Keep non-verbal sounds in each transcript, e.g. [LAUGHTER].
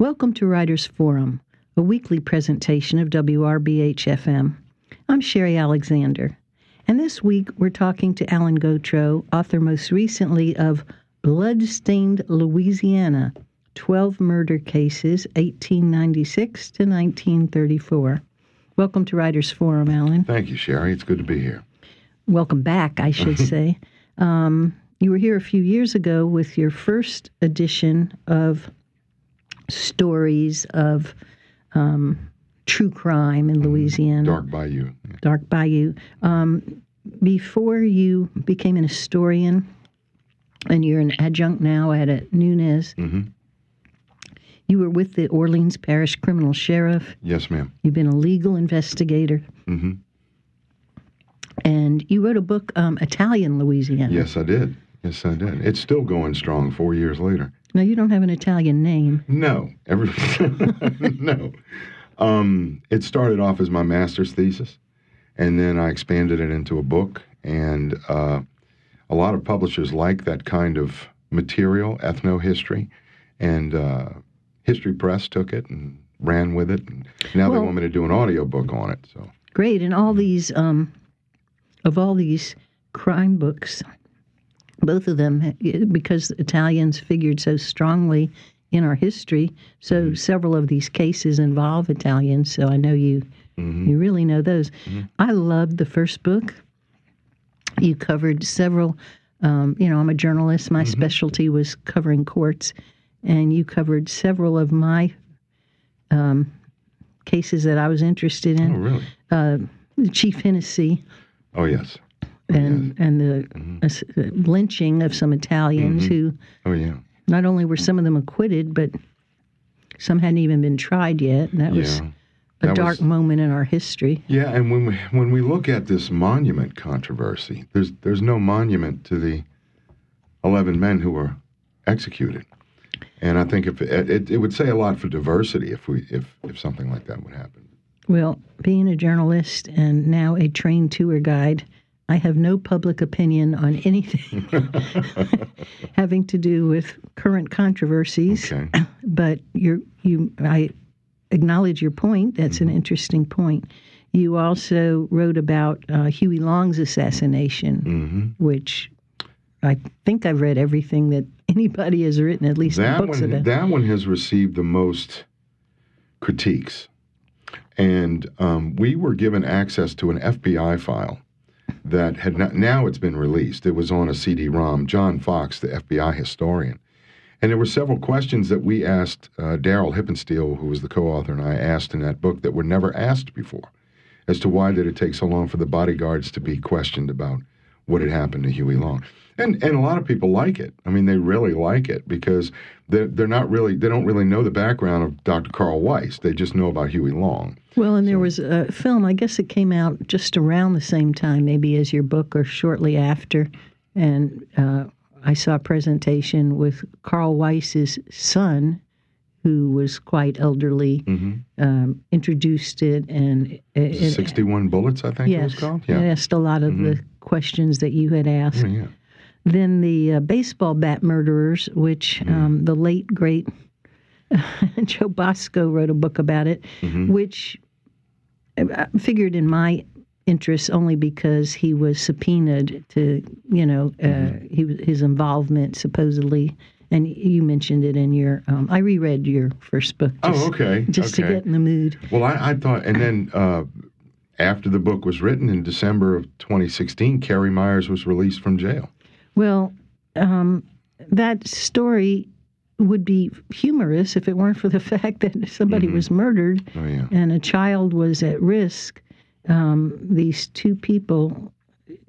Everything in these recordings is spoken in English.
Welcome to Writers Forum, a weekly presentation of WRBH FM. I'm Sherry Alexander, and this week we're talking to Alan Gauthreaux, author most recently of Bloodstained Louisiana 12 Murder Cases, 1896 to 1934. Welcome to Writers Forum, Alan. Thank you, Sherry. It's good to be here. Welcome back, I should [LAUGHS] say. Um, you were here a few years ago with your first edition of stories of um, true crime in Louisiana. Dark Bayou. Dark Bayou. Um, before you became an historian, and you're an adjunct now at a Nunez, hmm you were with the Orleans Parish Criminal Sheriff. Yes, ma'am. You've been a legal investigator, Mm-hmm. and you wrote a book, um, Italian Louisiana. Yes, I did. Yes, I did. It's still going strong four years later. Now, you don't have an Italian name. No, every [LAUGHS] no. Um, it started off as my master's thesis, and then I expanded it into a book. And uh, a lot of publishers like that kind of material, ethno history, and uh, History Press took it and ran with it. And now Well- they want me to do an audiobook on it. So Great. And all these, um, of all these crime books, both of them, eh, because Italians figured so strongly in our history, so several of these cases involve Italians. So I know you, you really know those. I loved the first book. You covered several. Um, you know, I'm a journalist. My specialty was covering courts, and you covered several of my um, cases that I was interested in. oh really? uh, Chief Hennessy Oh yes. And and the s- uh, lynching of some Italians who Oh yeah. not only were some of them acquitted, but some hadn't even been tried yet. And that was a That dark was- moment in our history. Yeah, and when we when we look at this monument controversy, there's there's no monument to the eleven men who were executed, and I think if it, it, it would say a lot for diversity if we if if something like that would happen. Well, being a journalist and now a trained tour guide, I have no public opinion on anything [LAUGHS] having to do with current controversies. Okay. [CLEARS THROAT] but you you I acknowledge your point. That's an interesting point. You also wrote about uh, Huey Long's assassination, hmm which I think I've read everything that anybody has written, at least in That books one about. that one has received the most critiques, and um, we were given access to an FBI file that had not, now it's been released. It was on a CD-ROM. John Fox, the FBI historian, and there were several questions that we asked uh, Daryl Hippensteel, who was the co-author, and I asked in that book that were never asked before, as to why did it take so long for the bodyguards to be questioned about what had happened to Huey Long. And and a lot of people like it. I mean, they really like it because they're, they're not really they don't really know the background of Dr. Carl Weiss. They just know about Huey Long. well, and there was a film. I guess it came out just around the same time, maybe as your book or shortly after, and uh, I saw a presentation with Carl Weiss's son, who was quite elderly. Um, introduced it and it, it- 61 bullets, I think it was Yes, called. it Yeah. asked a lot of the questions that you had asked. Oh, yeah. Then the uh, baseball bat murderers, which Mm. um, the late great [LAUGHS] Joe Bosco wrote a book about it, Mm-hmm. which figured in my interest only because he was subpoenaed to, you know, uh, Mm-hmm. he his involvement supposedly. And you mentioned it in your. Um, I reread your first book. Oh, Just, okay. Just to get in the mood. Well, I, I thought, and then uh, after the book was written in December of 2016, Carrie Myers was released from jail. Well, um, that story would be humorous if it weren't for the [LAUGHS] fact that somebody was murdered Oh yeah. and a child was at risk. Um, these two people,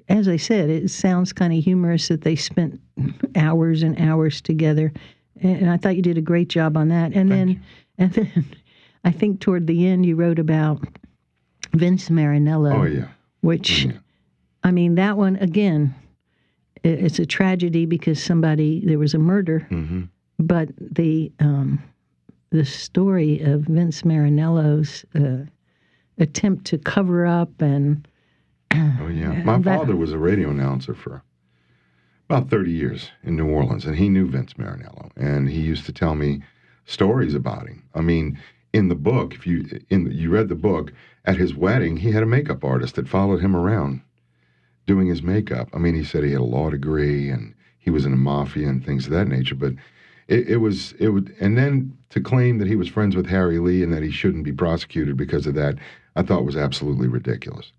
as I said, it sounds kind of humorous that they spent [LAUGHS] hours and hours together, and, and I thought you did a great job on that. And then, and then, [LAUGHS] I think toward the end you wrote about Vince Marinello, Oh yeah. which, Yeah. I mean, that one again, it's a tragedy because somebody there was a murder, hmm but the um, the story of Vince Marinello's uh, attempt to cover up and Oh yeah. [CLEARS THROAT] My That- father was a radio announcer for about 30 years in New Orleans, and he knew Vince Marinello, and he used to tell me stories about him. I mean, in the book, if you in you read the book, at his wedding, he had a makeup artist that followed him around doing his makeup. I mean, he said he had a law degree and he was in the mafia and things of that nature, but it, it was it would and then to claim that he was friends with Harry Lee and that he shouldn't be prosecuted because of that, I thought was absolutely ridiculous.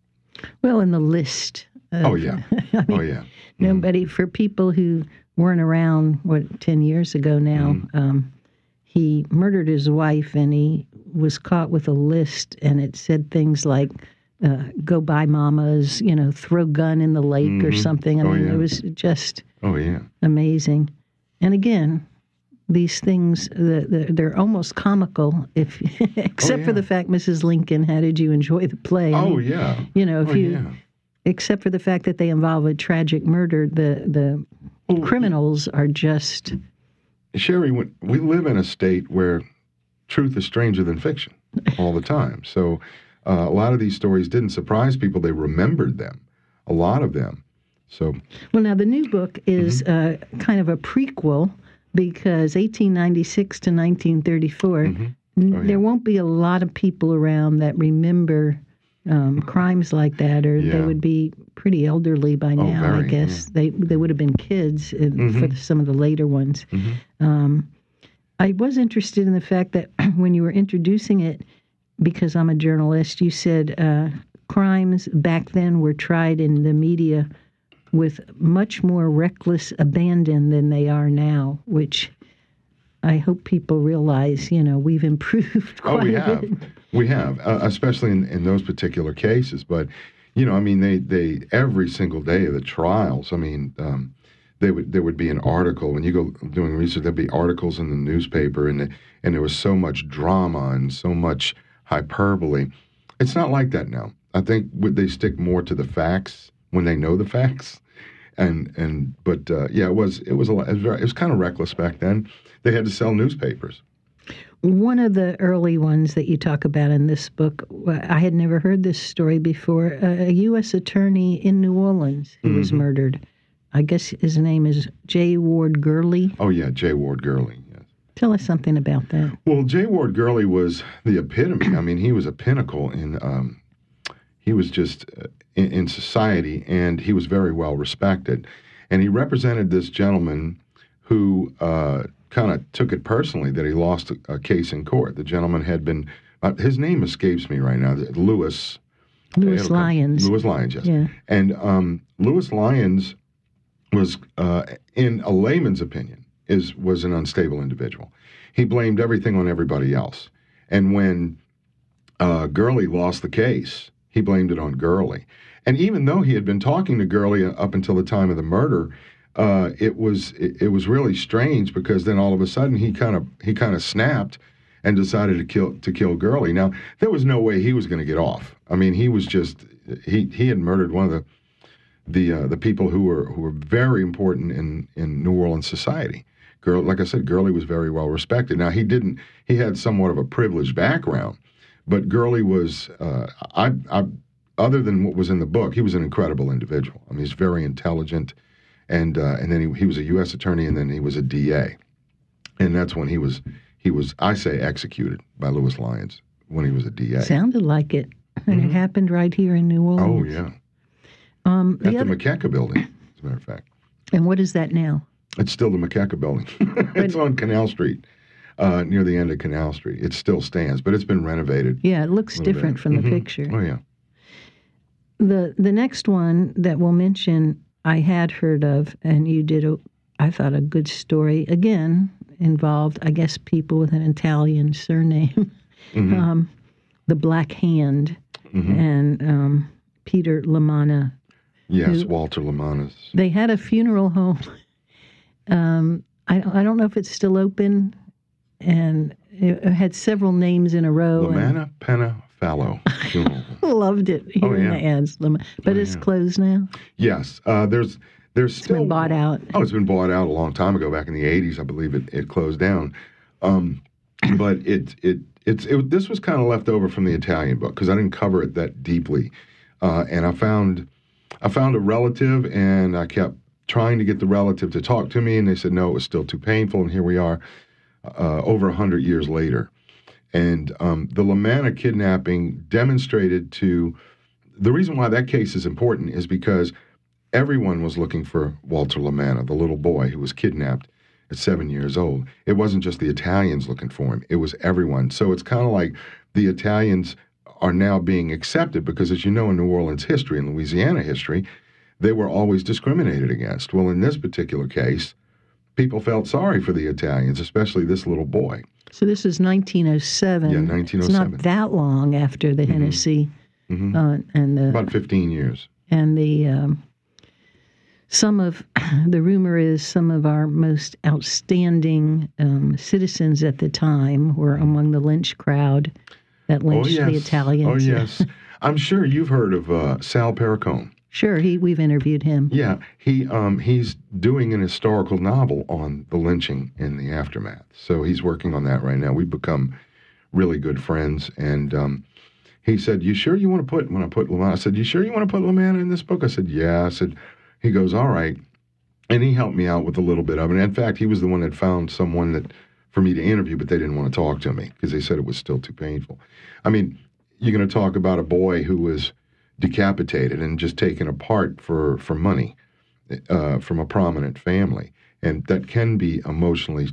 Well, in the list. Of, Oh yeah. [LAUGHS] I mean, Oh yeah. nobody for people who weren't around what 10 years ago now Mm-hmm. um, he murdered his wife and he was caught with a list and it said things like uh, go buy mamas you know throw gun in the lake or something i Oh, mean yeah. it was just Oh yeah. amazing and again these things the, the, they're almost comical if [LAUGHS] except for yeah. the fact mrs lincoln how did you enjoy the play I Oh mean, yeah. you know if Oh you yeah. except for the fact that they involve a tragic murder, the the criminals are just Sherry, we live in a state where truth is stranger than fiction all the time. So uh, a lot of these stories didn't surprise people. They remembered them, a lot of them. So well. Now the new book is Mm-hmm. uh, kind of a prequel because 1896 to 1934. Mm-hmm. n- Oh, There won't be a lot of people around that remember um, crimes like that, or they Yeah. Oh, would be pretty elderly by now. I very, guess they they would have been kids in, Mm-hmm. for the, some of the later ones. Um, I was interested in the fact that [CLEARS THROAT] when you were introducing it, because I'm a journalist, you said uh, crimes back then were tried in the media with much more reckless abandon than they are now, which I hope people realize. You know, we've improved quite [LAUGHS] Oh, we a have. bit. We have, uh, especially in, in those particular cases. But, you know, I mean, they, they every single day of the trials, I mean, um, they would there would be an article when you go doing research. There'd be articles in the newspaper, and and there was so much drama and so much hyperbole. It's not like that now. I think would they stick more to the facts when they know the facts, and and but uh, yeah, it was it was a lot, it was, it was kind of reckless back then. They had to sell newspapers. One of the early ones that you talk about in this book, I had never heard this story before. A U.S. attorney in New Orleans who was murdered. I guess his name is J. Ward Gurley. Oh yeah, J. Ward Gurley. Yes. Tell us something about that. Well, J. Ward Gurley was the epitome. I mean, he was a pinnacle in. Um, he was just uh, in, in society, and he was very well respected. And he represented this gentleman who uh, kind of took it personally that he lost a, a case in court. The gentleman had been. Uh, his name escapes me right now. Lewis. Lewis Lyons. Lewis Lyons, yes. Yeah. And um, Lewis Lyons was, uh, in a layman's opinion, is was an unstable individual. He blamed everything on everybody else. And when uh, Gurley lost the case, he blamed it on Gurley. And even though he had been talking to Gurley up until the time of the murder, uh, it was it, it was really strange because then all of a sudden he kind of he kind of snapped and decided to kill to kill Gurley. Now there was no way he was going to get off. I mean, he was just he he had murdered one of the the uh, the people who were who were very important in in New Orleans society. Girl, like I said, Gurley was very well respected. Now he didn't he had somewhat of a privileged background, but Gurley was uh, I I other than what was in the book, he was an incredible individual. I mean, he's very intelligent, and uh, and then he, he was a U.S. attorney, and then he was a DA, and that's when he was he was I say executed by Lewis Lyons when he was a DA. Sounded like it. And it happened right here in New Mm-hmm. oh yeah, Um, at the the other, building, as a matter of fact. and what is that now? It's still the McKecha building. [LAUGHS] [LAUGHS] it's on Canal Street, uh, near the end of Canal Street. It still stands, but it's been renovated. Yeah, it looks different bit. from the Mhm. picture. Oh yeah. The the next one that we'll mention, I had heard of, and you did a, I thought a good story. Again, involved, I guess, people with an Italian surname, [LAUGHS] Mhm. um, the Black Hand, Mhm. and um, Peter Lamana. Yes, who- Walter Lamanis. They had a funeral home. [LAUGHS] Um, I I don't know if it's still open, and it had several names in a row. Lamanna Penna Fallow [LAUGHS] Loved it. Hearing Oh, yeah. the ads, but Oh, it's yeah. closed now. Yes, uh, there's there's It's still been bought out. Oh, it's been bought out a long time ago, back in the '80s, I believe it, it closed down. Um, [CLEARS THROAT] but it it it's it, this was kind of left over from the Italian book because I didn't cover it that deeply, uh, and I found I found a relative, and I kept trying to get the relative to talk to me, and they said no, it was still too painful, and here we are. uh, over 100 years later. And um, the Lamanna kidnapping demonstrated to the reason why that case is important is because everyone was looking for Walter Lamanna, the little boy who was kidnapped at seven years old. It wasn't just the Italians looking for him, it was everyone. So it's kind of like the Italians are now being accepted because, as you know, in New Orleans history and Louisiana history, they were always discriminated against. Well, in this particular case, people felt sorry for the Italians, especially this little boy. So this is 1907. Yeah, 1907. It's not that long after the Hennessy Mhm. uh, and the About 15 years. and the um, some of [CLEARS THROAT] the rumor is some of our most outstanding um, citizens at the time were among the lynch crowd that Oh, lynched yes. the Italians. Oh, yes. [LAUGHS] I'm sure you've heard of uh, Sal Perricone. Sure, he we've interviewed him. Yeah, he um, he's doing an historical novel on the lynching in the aftermath. So he's working on that right now. We've become really good friends, and um, he said, "You sure you want to put?" When I put Lamanna, I said, "You sure you want to put Lamanna in this book?" I said, "Yeah." I said, "He goes, all right," and he helped me out with a little bit of it. In fact, he was the one that found someone that for me to interview, but they didn't want to talk to me because they said it was still too painful. I mean, you're going to talk about a boy who was decapitated and just taken apart for for money uh, from a prominent family, and that can be emotionally.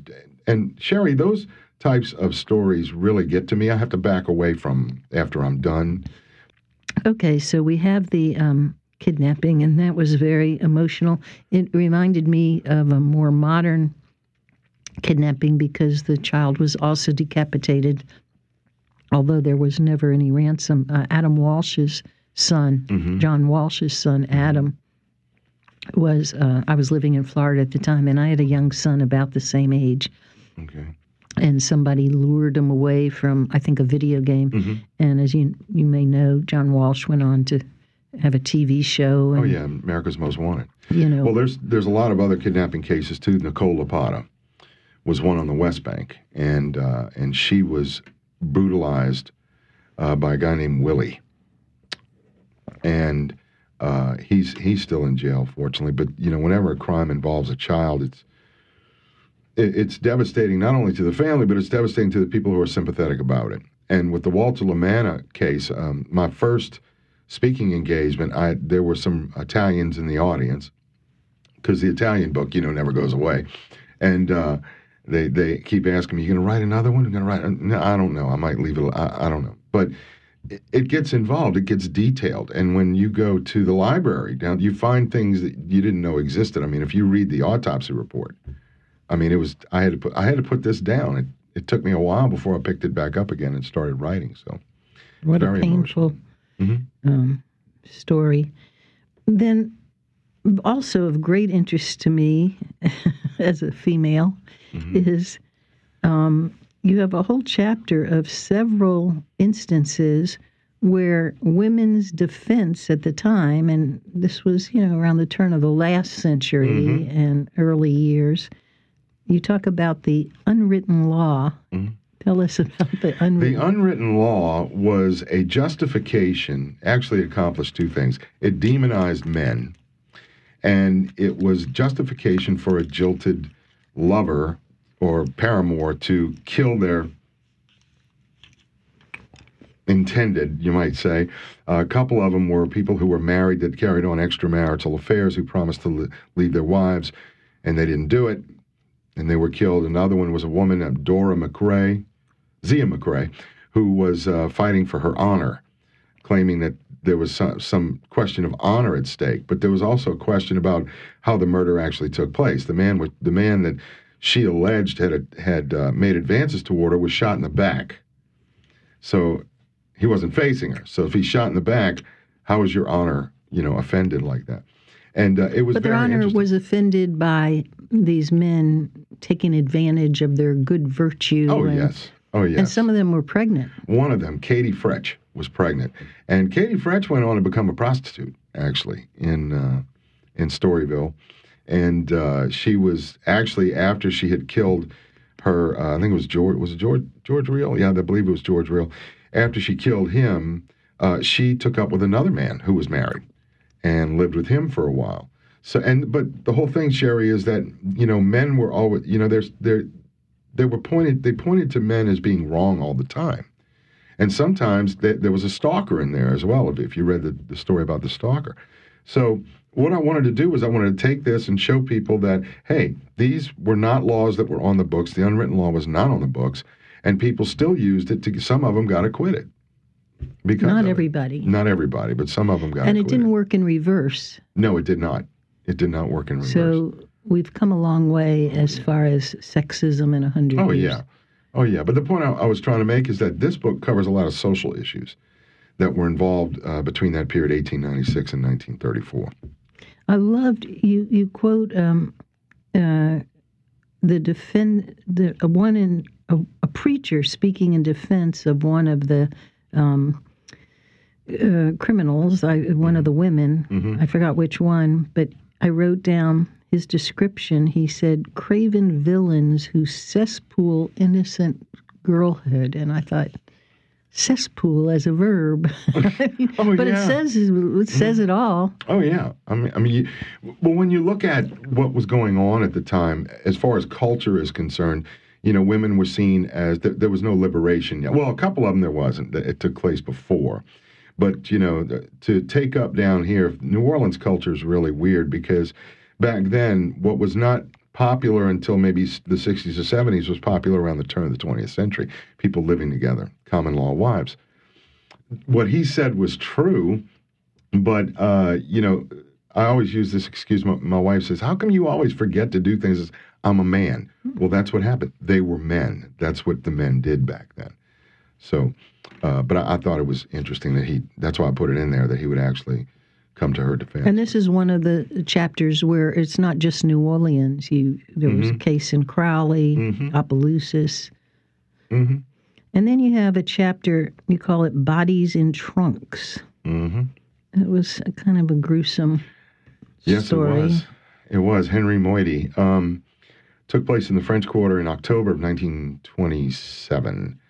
And Sherry, those types of stories really get to me. I have to back away from after I'm done. Okay, so we have the um, kidnapping, and that was very emotional. It reminded me of a more modern kidnapping because the child was also decapitated, although there was never any ransom. Uh, Adam Walsh's son, Mm-hmm. John Walsh's son, Adam, was. Uh, I was living in Florida at the time, and I had a young son about the same age Okay. and somebody lured him away from I think a video game. Mm-hmm. And as you you may know, John Walsh went on to have a TV show. And, Oh yeah, America's Most Wanted. You know, Well, there's there's a lot of other kidnapping cases too. Nicole Lapata was one on the West Bank, and uh, and she was brutalized uh, by a guy named Willie, and uh, he's he's still in jail, fortunately. But you know, whenever a crime involves a child, it's it, it's devastating not only to the family, but it's devastating to the people who are sympathetic about it. And with the Walter Lamanna case, um, my first speaking engagement, I there were some Italians in the audience because the Italian book, you know, never goes away, and uh, they they keep asking me, "You to write another one? You to write?" No, I don't know. I might leave it. I, I don't know, but it, it gets involved. It gets detailed, and when you go to the library down, you find things that you didn't know existed. I mean, if you read the autopsy report, I mean, it was I had to put I had to put this down. It it took me a while before I picked it back up again and started writing. So what a painful Mhm. um, story. Then, also of great interest to me [LAUGHS] as a female Mm-hmm. is um, you have a whole chapter of several instances where women's defense at the time, and this was, you know, around the turn of the last century Mm-hmm. and early years, you talk about the unwritten law. Tell us about the unwritten. The unwritten law was a justification, actually, accomplished two things. It demonized men, and it was justification for a jilted lover or paramour to kill their intended, you might say. a couple of them were people who were married that carried on extramarital affairs who promised to le- leave their wives, and they didn't do it, and they were killed. Another one was a woman named Dora McRae, Zia McRae, who was uh, fighting for her honor, claiming that there was some, some question of honor at stake, but there was also a question about how the murder actually took place. The man, the man that she alleged had had uh, made advances toward her was shot in the back. So he wasn't facing her. So if he's shot in the back, how is your honor, you know, offended like that? And uh, it was But their honor was offended by these men taking advantage of their good virtue. oh and, yes, oh yes. And some of them were pregnant. One of them, Katie Fretch, was pregnant, and Katie Fretch went on to become a prostitute, actually, in uh, in Storyville, and uh, she was actually after she had killed her, uh, I think it was George, was it George George Real? Yeah, I believe it was George Real. After she killed him, uh, she took up with another man who was married, and lived with him for a while. So, and but the whole thing, Sherry, is that you know men were always, you know, there's there they were pointed they pointed to men as being wrong all the time. And sometimes they, there was a stalker in there as well, if, you read the, the story about the stalker. So what I wanted to do was I wanted to take this and show people that, hey, these were not laws that were on the books. The unwritten law was not on the books, and people still used it to. Some of them got acquitted. Because not everybody. It. Not everybody, but some of them got. Acquitted. And acquitted. it didn't work in reverse. No, it did not. It did not work in reverse. So we've come a long way as far as sexism in a hundred oh, years. Oh yeah, oh yeah. But the point I, I, was trying to make is that this book covers a lot of social issues that were involved uh, between that period, 1896 and 1934. I loved you. You quote um, uh, the defend the uh, one in a, a, preacher speaking in defense of one of the um, uh, criminals. I, one of the women. Mm-hmm. I forgot which one, but I wrote down his description. He said, "Craven villains who cesspool innocent girlhood," and I thought cesspool as a verb. [LAUGHS] oh, but yeah. it says it says mm-hmm. it all. Oh yeah. I mean, I mean, you, well, when you look at what was going on at the time, as far as culture is concerned, you know, women were seen as th- there was no liberation yet. Well, a couple of them there wasn't. It took place before. But you know, to take up down here, New Orleans culture is really weird because back then, what was not popular until maybe the 60s or 70s was popular around the turn of the 20th century. People living together, common law wives. What he said was true, but uh, you know, I always use this excuse. My, my, wife says, "How come you always forget to do things?" I'm a man. Well, that's what happened. They were men. That's what the men did back then. So, uh, but I, I, thought it was interesting that he. That's why I put it in there that he would actually come to her defense. And this is one of the chapters where it's not just New Orleans. You there mm-hmm. was a mm-hmm. case in Crowley, mm-hmm. Opelousas. Mm-hmm. And then you have a chapter you call it "Bodies in Trunks." Mm-hmm. It was kind of a gruesome yes, story. it was. It was Henry Moity. Um, took place in the French Quarter in October of 1927.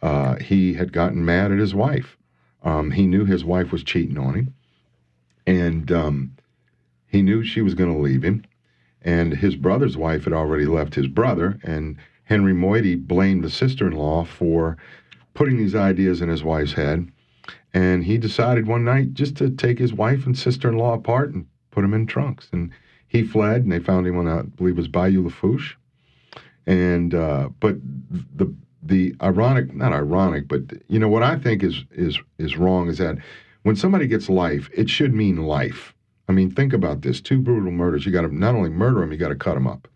Uh, he had gotten mad at his wife. Um, he knew his wife was cheating on him and um, he knew she was going to leave him. And his brother's wife had already left his brother, and Henry Moity blamed the sister-in-law for putting these ideas in his wife's head. And he decided one night just to take his wife and sister-in-law apart and put them in trunks. And he fled, and they found him on, I believe, it was Bayou Lafourche. And uh, but the the ironic, not ironic, but you know what I think is is is wrong is that when somebody gets life, it should mean life. I mean, think about this: two brutal murders. You got to not only murder them, you got to cut them up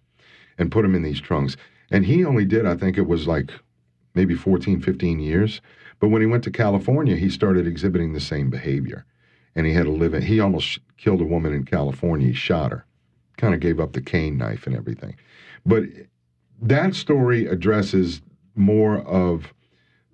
and put them in these trunks. And he only did, I think it was like maybe 14, 15 years. But when he went to California, he started exhibiting the same behavior. And he had to live in, he almost killed a woman in California. He shot her, kind of gave up the cane knife and everything. But that story addresses more of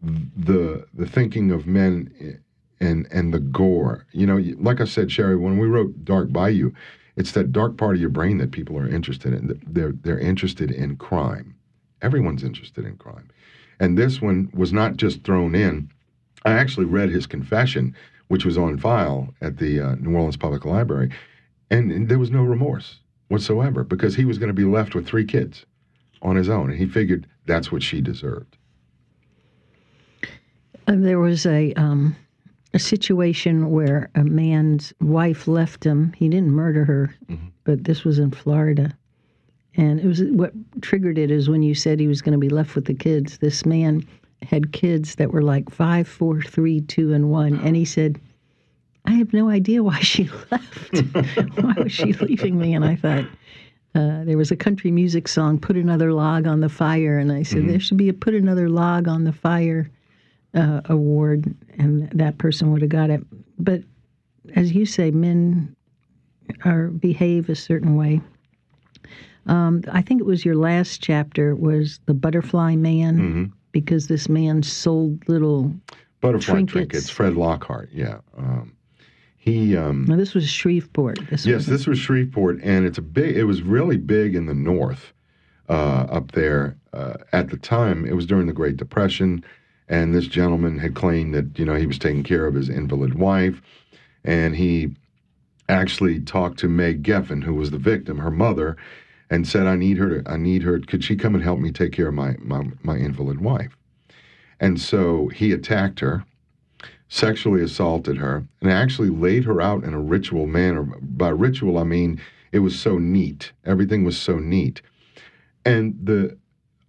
the the thinking of men and and the gore. You know, like I said, Sherry, when we wrote Dark Bayou, it's that dark part of your brain that people are interested in. They're they're interested in crime. Everyone's interested in crime, and this one was not just thrown in. I actually read his confession, which was on file at the uh, New Orleans Public Library, and, and there was no remorse whatsoever because he was going to be left with three kids on his own, and he figured that's what she deserved. Uh, there was a um, a situation where a man's wife left him. He didn't murder her, mm-hmm. but this was in Florida. And it was what triggered it is when you said he was going to be left with the kids. This man had kids that were like five, four, three, two, and one. And he said, I have no idea why she [LAUGHS] left. why was she leaving me? And I thought, uh, there was a country music song, Put Another Log on the Fire. And I said, mm-hmm. there should be a Put Another Log on the Fire uh, award, and that person would have got it. But as you say, men are behave a certain way. Um, I think it was your last chapter was the butterfly man mm-hmm. because this man sold little butterfly trinkets. trinkets. Fred Lockhart, yeah. Um, he. Um, now this was Shreveport. This yes, was this was Shreveport, and it's a big. It was really big in the north, uh, up there uh, at the time. It was during the Great Depression. And this gentleman had claimed that, you know, he was taking care of his invalid wife. And he actually talked to Meg Geffen, who was the victim, her mother. and said, "I need her to. I need her. Could she come and help me take care of my my, my invalid wife?" And so he attacked her, sexually assaulted her, and actually laid her out in a ritual manner. By ritual, I mean it was so neat. Everything was so neat. And the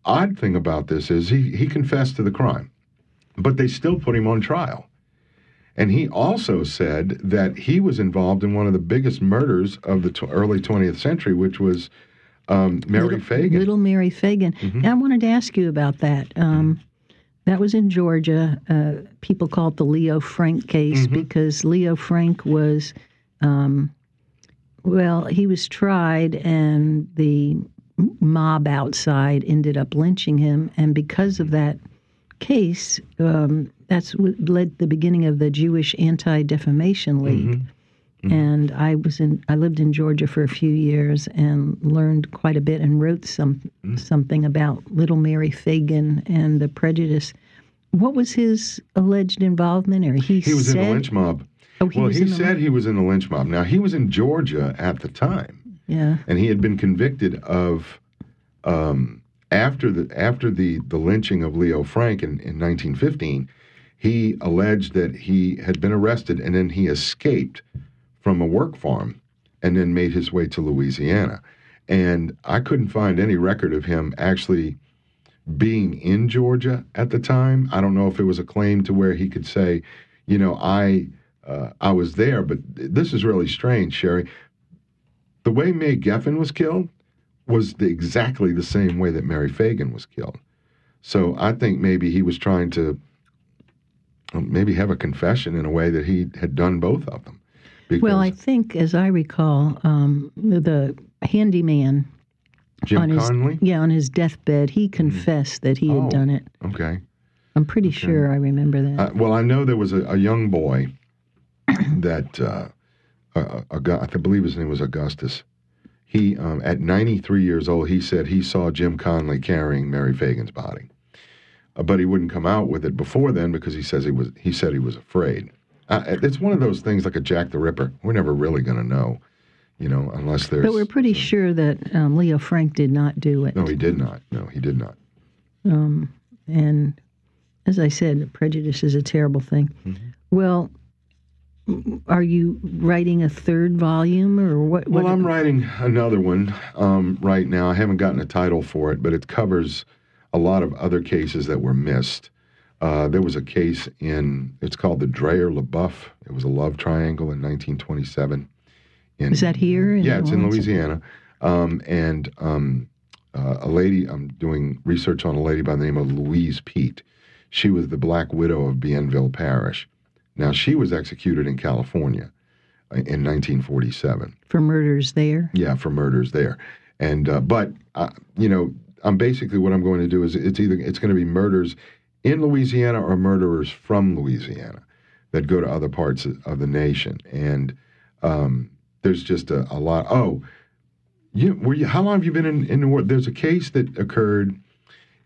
odd thing about this is he, he confessed to the crime, but they still put him on trial. And he also said that he was involved in one of the biggest murders of the early 20th century, which was um, Mary little, Fagan. Little Mary Fagan. Mhm. I wanted to ask you about that. Um, that was in Georgia. Uh, people call it the Leo Frank case Mhm. because Leo Frank was, um, well, he was tried and the mob outside ended up lynching him. And because of that case, um, that's what led the beginning of the Jewish Anti Defamation League. Mhm. And I was in, I lived in Georgia for a few years and learned quite a bit and wrote some Mm. something about Little Mary Fagan and the prejudice. What was his alleged involvement? Or he, He was said, in the lynch mob. Oh, he well, he said he was in the lynch mob. Now, he was in Georgia at the time. yeah. and he had been convicted of um, after the after the the lynching of Leo Frank in, in 1915. He alleged that he had been arrested and then he escaped from a work farm and then made his way to Louisiana. And I couldn't find any record of him actually being in Georgia at the time. I don't know if it was a claim to where he could say, you know, I uh, I was there, but this is really strange, Sherry the way May Geffen was killed was the, exactly the same way that Mary Fagan was killed. So I think maybe he was trying to um, maybe have a confession in a way that he had done both of them. Because Well, I think, as I recall, um, the handyman Jim on his Conley. yeah on his deathbed, he confessed that he had Oh. done it. Okay. I'm pretty sure I remember that. Uh, well, I know there was a, a young boy [CLEARS THROAT] that uh, uh, I believe his name was Augustus. He, um, at 93 years old, he said he saw Jim Conley carrying Mary Fagan's body, uh, but he wouldn't come out with it before then because he says he was. He said he was afraid. Uh, it's one of those things like a Jack the Ripper. We're never really going to know, you know, unless there's. but we're pretty sure that um, Leo Frank did not do it. No, he did not. No, he did not. Um, and as I said, prejudice is a terrible thing. Mm-hmm. Well, are you writing a third volume or what? Well, I'm writing another one um, right now. I haven't gotten a title for it, but it covers a lot of other cases that were missed. Uh, there was a case in, it's called the Dreher LeBoeuf. It was a love triangle in 1927. In, Is that here? yeah, it's in Louisiana. Um, and um, uh, a lady, I'm doing research on a lady by the name of Louise Peete. She was the Black Widow of Bienville Parish. Now, she was executed in California uh, in 1947. For murders there. Yeah, for murders there, and uh, but uh, you know, I'm basically what I'm going to do is it's either it's going to be murders in Louisiana or murderers from Louisiana that go to other parts of the nation, and um, there's just a, a lot. Oh, you were you? How long have you been in in New Orleans? There's a case that occurred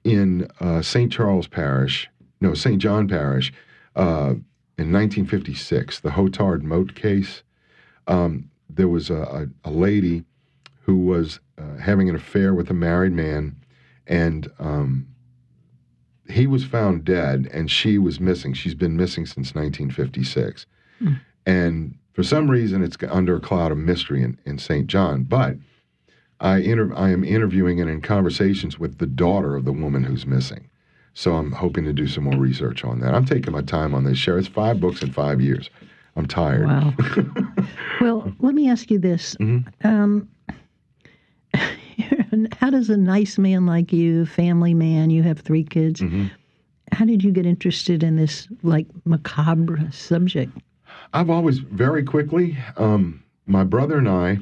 in uh, St. Charles Parish, no St. John Parish, uh, in 1956, the Hotard Moat case. Um, there was a, a, a lady who was uh, having an affair with a married man, and um, he was found dead, and she was missing. She's been missing since 1956, Hmm. and for some reason, it's under a cloud of mystery in, in St. John. But I inter- I am interviewing and in conversations with the daughter of the woman who's missing. So I'm hoping to do some more research on that. I'm taking my time on this. Share. It's five books in five years. I'm tired. Wow. [LAUGHS] well, let me ask you this. Mhm. Um, [LAUGHS] how does a nice man like you, family man, you have three kids, Mhm. how did you get interested in this like macabre subject? I've always very quickly. Um, my brother and I,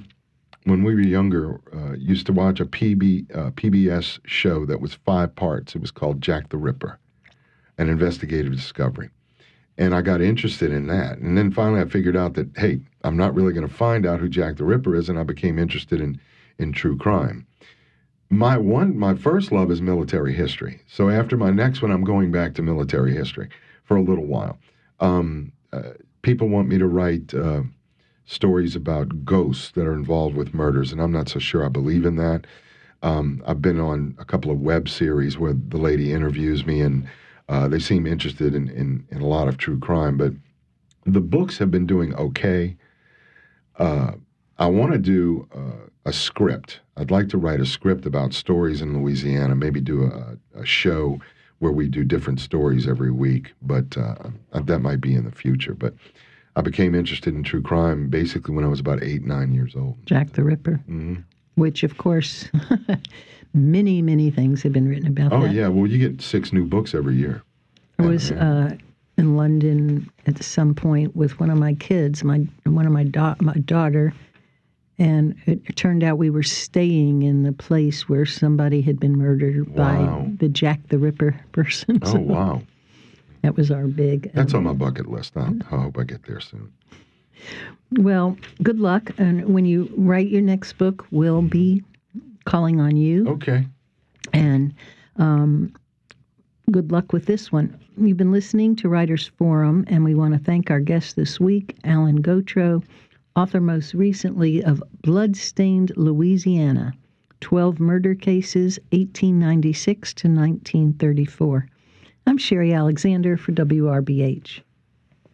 when we were younger, uh, used to watch a PB uh, PBS show that was five parts. It was called Jack the Ripper, an investigative discovery, and I got interested in that. And then finally, I figured out that hey, I'm not really going to find out who Jack the Ripper is, and I became interested in in true crime. My one, my first love is military history. So after my next one, I'm going back to military history for a little while. Um, uh, people want me to write uh, stories about ghosts that are involved with murders, and I'm not so sure I believe in that. Um, I've been on a couple of web series where the lady interviews me, and uh, they seem interested in, in, in, a lot of true crime. But the books have been doing okay. Uh, I want to do uh, a script. I'd like to write a script about stories in Louisiana, maybe do a, a show where we do different stories every week, but uh, that might be in the future. But I became interested in true crime basically when I was about eight, nine years old. Jack the Ripper, mm-hmm. which, of course, [LAUGHS] many, many things have been written about. Oh that. yeah, well, you get six new books every year. I was uh, in London at some point with one of my kids, my one of my da- my daughter and it turned out we were staying in the place where somebody had been murdered wow. by the Jack the Ripper person. [LAUGHS] Oh, wow. That was our big. That's um, on my bucket list. I, I hope I get there soon. Well, good luck. And when you write your next book, we'll be calling on you. Okay. And um, good luck with this one. You've been listening to Writers Forum, and we want to thank our guest this week, Alan Gauthreaux, author most recently of Bloodstained Louisiana 12 Murder Cases, 1896 to 1934. I'm Sherry Alexander for WRBH.